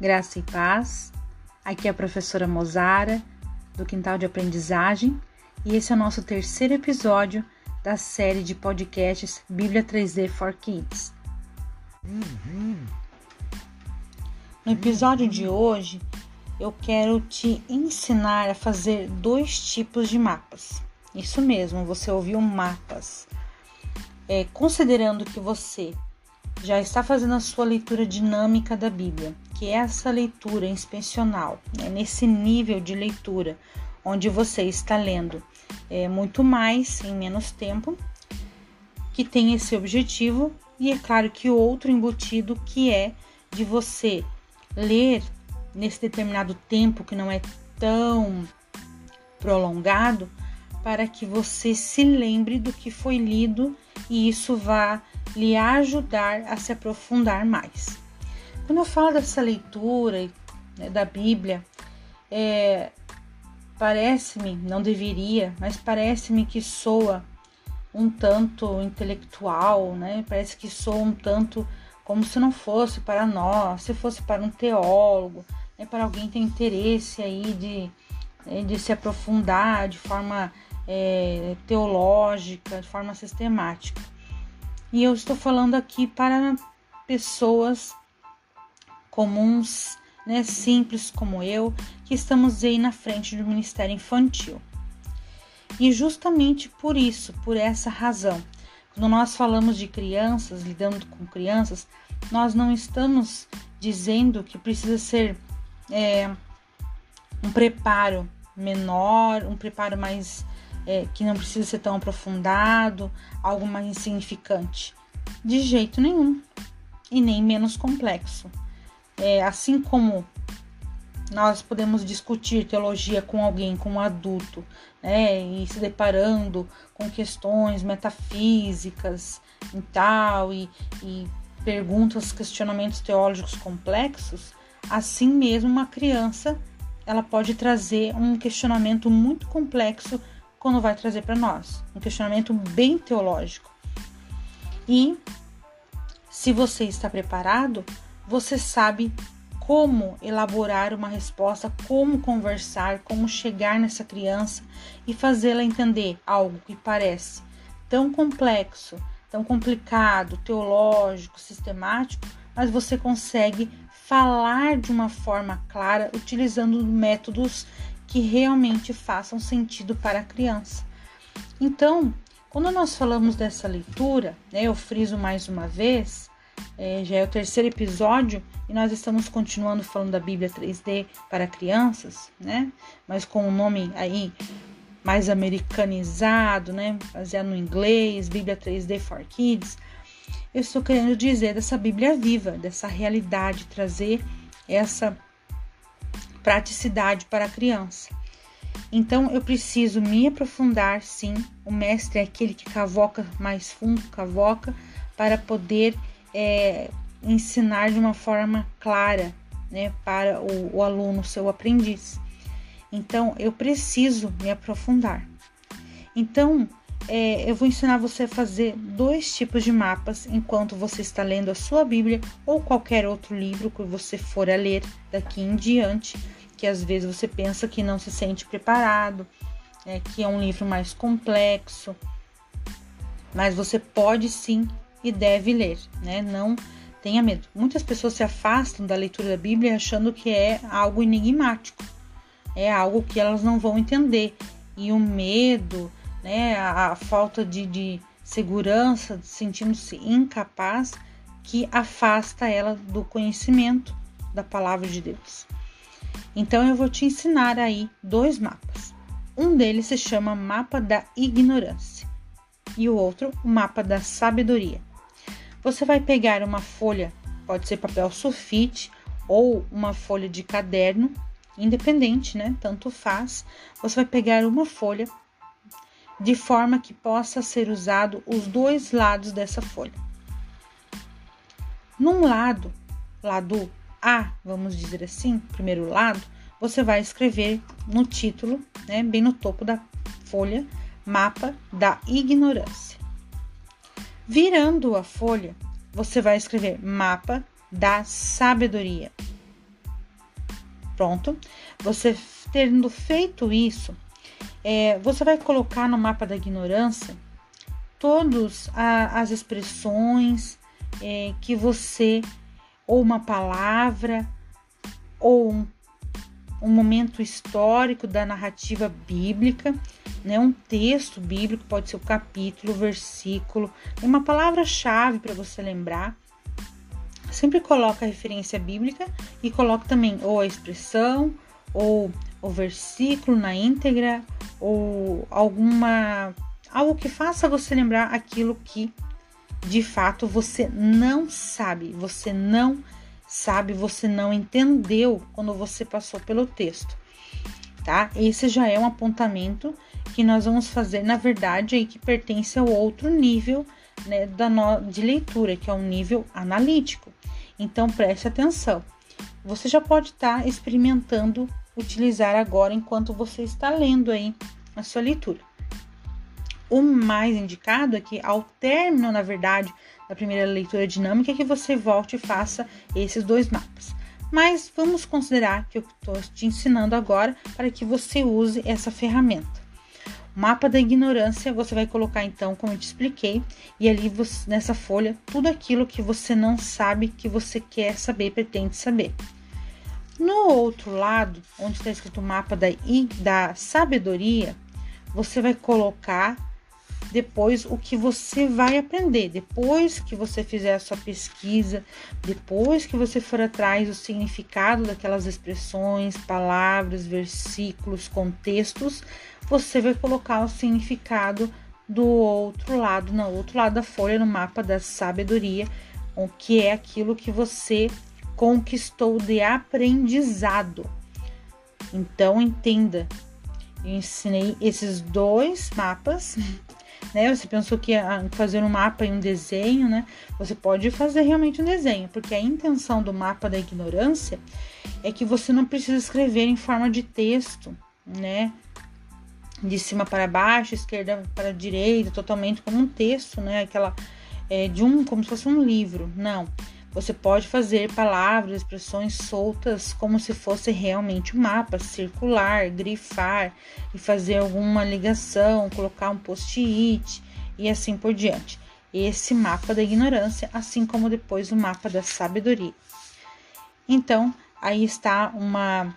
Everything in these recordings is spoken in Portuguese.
Graça e paz. Aqui é a professora Mozara, do Quintal de Aprendizagem, e esse é o nosso terceiro episódio da série de podcasts Bíblia 3D for Kids. No episódio de hoje, eu quero te ensinar a fazer dois tipos de mapas. Isso mesmo, você ouviu mapas. É, considerando que você já está fazendo a sua leitura dinâmica da Bíblia, que é essa leitura inspecional, né, nesse nível de leitura, onde você está lendo é, muito mais em menos tempo, que tem esse objetivo, e é claro que outro embutido que é de você ler nesse determinado tempo que não é tão prolongado, para que você se lembre do que foi lido e isso vá lhe ajudar a se aprofundar mais. Quando eu falo dessa leitura né, da Bíblia, é, parece-me, não deveria, mas parece-me que soa um tanto intelectual, né? Parece que soa um tanto como se não fosse para nós, se fosse para um teólogo, né? para alguém que tem interesse aí de, né, de se aprofundar de forma é, teológica, de forma sistemática. E eu estou falando aqui para pessoas comuns, né, simples como eu, que estamos aí na frente do Ministério Infantil. E justamente por isso, por essa razão, quando nós falamos de crianças, lidando com crianças, nós não estamos dizendo que precisa ser é, um preparo menor, um preparo mais é, que não precisa ser tão aprofundado, algo mais insignificante. De jeito nenhum. E nem menos complexo. É, assim como nós podemos discutir teologia com alguém, com um adulto, né, e se deparando com questões metafísicas e tal, e, e perguntas, questionamentos teológicos complexos, assim mesmo uma criança ela pode trazer um questionamento muito complexo quando vai trazer para nós. Um questionamento bem teológico. E se você está preparado, você sabe como elaborar uma resposta, como conversar, como chegar nessa criança e fazê-la entender algo que parece tão complexo, tão complicado, teológico, sistemático, mas você consegue falar de uma forma clara utilizando métodos que realmente façam sentido para a criança. Então, quando nós falamos dessa leitura, né, eu friso mais uma vez, é, já é o terceiro episódio e nós estamos continuando falando da Bíblia 3D para crianças, né? Mas com o nome aí mais americanizado, né? Baseado no inglês, Bíblia 3D for Kids. Eu estou querendo dizer dessa Bíblia viva, dessa realidade, trazer essa praticidade para a criança. Então eu preciso me aprofundar, sim. O mestre é aquele que cavoca mais fundo, cavoca, para poder é, ensinar de uma forma clara né, para o, o aluno, seu aprendiz. Então eu preciso me aprofundar. Então é, eu vou ensinar você a fazer dois tipos de mapas enquanto você está lendo a sua Bíblia ou qualquer outro livro que você for a ler daqui em diante que às vezes você pensa que não se sente preparado, é, que é um livro mais complexo, mas você pode sim e deve ler, né? Não tenha medo. Muitas pessoas se afastam da leitura da Bíblia achando que é algo enigmático, é algo que elas não vão entender. E o medo, né, a, falta de, de segurança, sentindo-se incapaz, que afasta ela do conhecimento da palavra de Deus. Então eu vou te ensinar aí dois mapas. Um deles se chama mapa da ignorância e o outro o mapa da sabedoria. Você vai pegar uma folha, pode ser papel sulfite ou uma folha de caderno, independente, né? Tanto faz. Você vai pegar uma folha de forma que possa ser usado os dois lados dessa folha. Num lado, lado a, vamos dizer assim, primeiro lado, você vai escrever no título, né, bem no topo da folha, mapa da ignorância. Virando a folha, você vai escrever mapa da sabedoria. Pronto. Você tendo feito isso, é, você vai colocar no mapa da ignorância todas as expressões é, que você, ou uma palavra, ou um, um momento histórico da narrativa bíblica, né, um texto bíblico, pode ser o capítulo, o versículo, uma palavra-chave para você lembrar. Sempre coloca a referência bíblica e coloca também ou a expressão ou o versículo na íntegra ou alguma algo que faça você lembrar aquilo que de fato você não sabe, você não sabe, você não entendeu quando você passou pelo texto, tá? Esse já é um apontamento que nós vamos fazer, na verdade, aí que pertence ao outro nível né, da no, de leitura, que é um nível analítico. Então preste atenção. Você já pode estar tá experimentando utilizar agora enquanto você está lendo aí a sua leitura. O mais indicado é que ao término, na verdade, da primeira leitura dinâmica, é que você volte e faça esses dois mapas. Mas vamos considerar que eu estou te ensinando agora para que você use essa ferramenta. Mapa da ignorância, você vai colocar então, como eu te expliquei, e ali você, nessa folha, tudo aquilo que você não sabe, que você quer saber, pretende saber. No outro lado, onde está escrito mapa da, da sabedoria, você vai colocar depois o que você vai aprender, depois que você fizer a sua pesquisa, depois que você for atrás do significado daquelas expressões, palavras, versículos, contextos, você vai colocar o significado do outro lado, no outro lado da folha, no mapa da sabedoria, o que é aquilo que você conquistou de aprendizado. Então entenda, eu ensinei esses dois mapas, né? Você pensou que ia fazer um mapa e um desenho, né? Você pode fazer realmente um desenho, porque a intenção do mapa da ignorância é que você não precisa escrever em forma de texto, né? de cima para baixo, esquerda para direita, totalmente como um texto, né? Aquela é, de um, como se fosse um livro. Não. Você pode fazer palavras, expressões soltas como se fosse realmente um mapa, circular, grifar e fazer alguma ligação, colocar um post-it e assim por diante. Esse mapa da ignorância, assim como depois o mapa da sabedoria. Então, aí está uma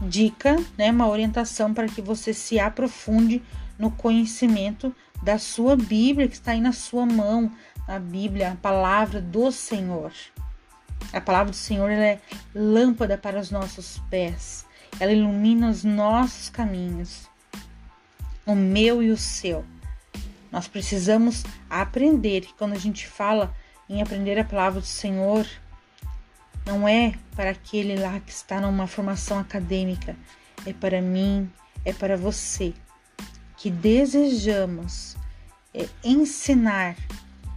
dica, né, uma orientação para que você se aprofunde no conhecimento da sua Bíblia que está aí na sua mão, a Bíblia, a palavra do Senhor. A palavra do Senhor é lâmpada para os nossos pés, ela ilumina os nossos caminhos, o meu e o seu. Nós precisamos aprender. Que quando a gente fala em aprender a palavra do Senhor, não é para aquele lá que está numa formação acadêmica, é para mim, é para você, que desejamos é, ensinar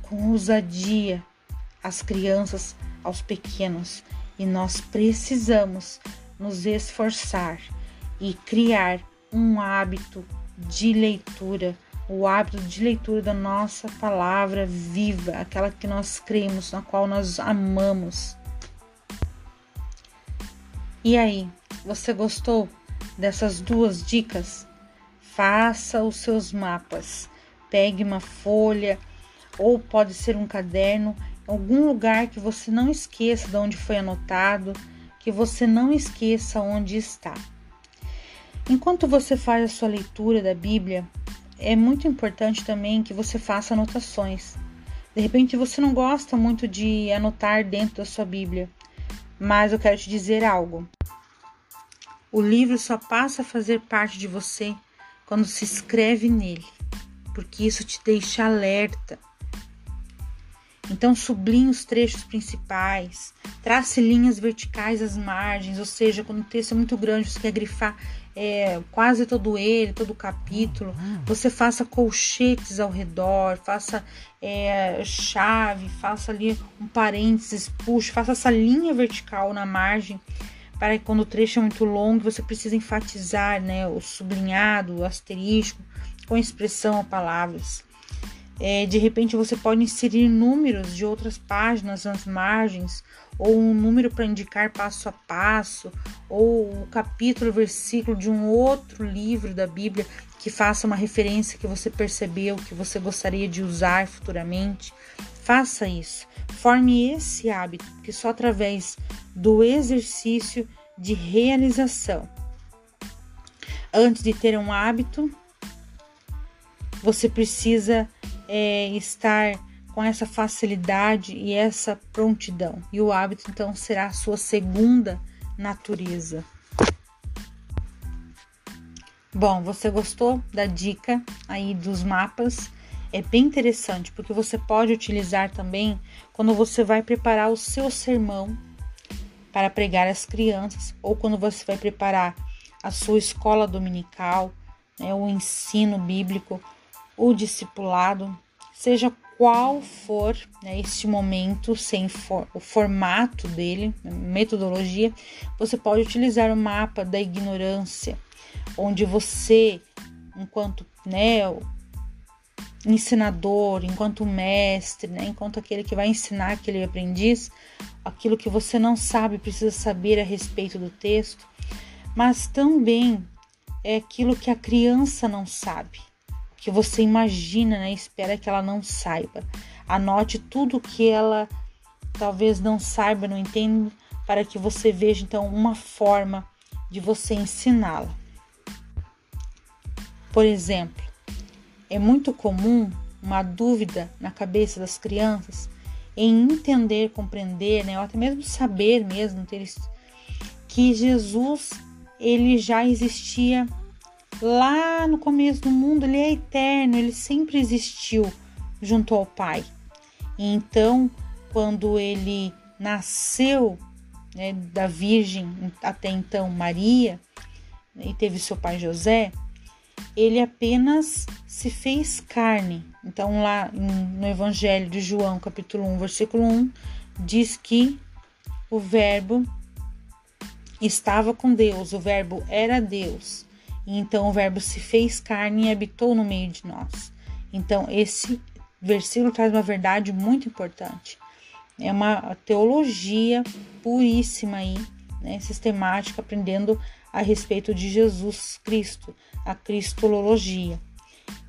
com ousadia as crianças, aos pequenos, e nós precisamos nos esforçar e criar um hábito de leitura, o hábito de leitura da nossa palavra viva, aquela que nós cremos, na qual nós amamos. E aí, você gostou dessas duas dicas? Faça os seus mapas. Pegue uma folha ou pode ser um caderno, algum lugar que você não esqueça de onde foi anotado, que você não esqueça onde está. Enquanto você faz a sua leitura da Bíblia, é muito importante também que você faça anotações. De repente você não gosta muito de anotar dentro da sua Bíblia, mas eu quero te dizer algo. O livro só passa a fazer parte de você quando se escreve nele, porque isso te deixa alerta. Então, sublinhe os trechos principais, trace linhas verticais às margens, ou seja, quando o texto é muito grande, você quer grifar é, quase todo ele, todo o capítulo, você faça colchetes ao redor, faça é, chave, faça ali um parênteses, puxe, faça essa linha vertical na margem para que quando o trecho é muito longo, você precisa enfatizar né, o sublinhado, o asterisco, com expressão ou palavras. É, de repente você pode inserir números de outras páginas nas margens ou um número para indicar passo a passo, ou o capítulo, versículo de um outro livro da Bíblia que faça uma referência que você percebeu, que você gostaria de usar futuramente. Faça isso. Forme esse hábito, que só através do exercício de realização. Antes de ter um hábito, você precisa é, estar com essa facilidade e essa prontidão. E o hábito então será a sua segunda natureza. Bom, você gostou da dica aí dos mapas? É bem interessante porque você pode utilizar também quando você vai preparar o seu sermão para pregar às crianças ou quando você vai preparar a sua escola dominical, né, o ensino bíblico, o discipulado, seja qual for né, este momento, sem for, o formato dele, metodologia, você pode utilizar o mapa da ignorância, onde você, enquanto né, ensinador, enquanto mestre, né, enquanto aquele que vai ensinar aquele aprendiz, aquilo que você não sabe, precisa saber a respeito do texto, mas também é aquilo que a criança não sabe que você imagina, né? Espera que ela não saiba. Anote tudo que ela talvez não saiba, não entenda, para que você veja então uma forma de você ensiná-la. Por exemplo, é muito comum uma dúvida na cabeça das crianças em entender, compreender, né, ou até mesmo saber mesmo ter que Jesus ele já existia lá no começo do mundo, ele é eterno, ele sempre existiu junto ao Pai. Então, quando ele nasceu né, da Virgem, até então Maria, e teve seu pai José, ele apenas se fez carne. Então, lá no Evangelho de João, capítulo 1, versículo 1, diz que o Verbo estava com Deus, o Verbo era Deus. E então o Verbo se fez carne e habitou no meio de nós. Então esse versículo traz uma verdade muito importante. É uma teologia puríssima aí, né, sistemática, aprendendo a respeito de Jesus Cristo, a cristologia.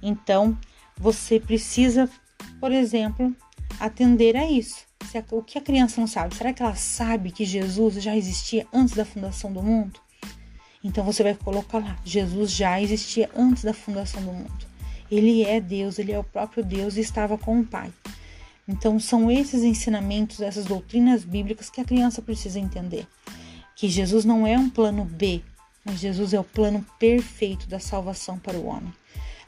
Então, você precisa, por exemplo, atender a isso. O que a criança não sabe? Será que ela sabe que Jesus já existia antes da fundação do mundo? Então você vai colocar lá: Jesus já existia antes da fundação do mundo. Ele é Deus, ele é o próprio Deus e estava com o Pai. Então são esses ensinamentos, essas doutrinas bíblicas que a criança precisa entender. Que Jesus não é um plano B, mas Jesus é o plano perfeito da salvação para o homem.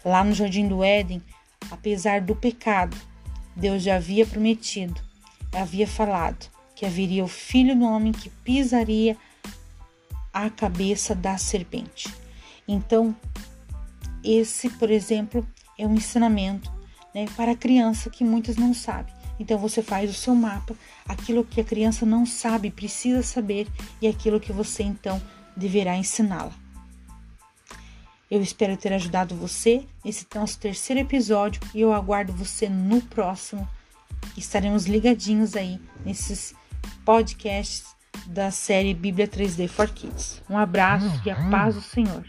Lá no jardim do Éden, apesar do pecado, Deus já havia prometido, havia falado que haveria o filho do homem que pisaria a cabeça da serpente. Então, esse, por exemplo, é um ensinamento né, para a criança que muitas não sabem. Então, você faz o seu mapa, aquilo que a criança não sabe, precisa saber, e aquilo que você então deverá ensiná-la. Eu espero ter ajudado você nesse nosso terceiro episódio e eu aguardo você no próximo. Estaremos ligadinhos aí nesses podcasts da série Bíblia 3D for Kids. Um abraço e a paz do Senhor.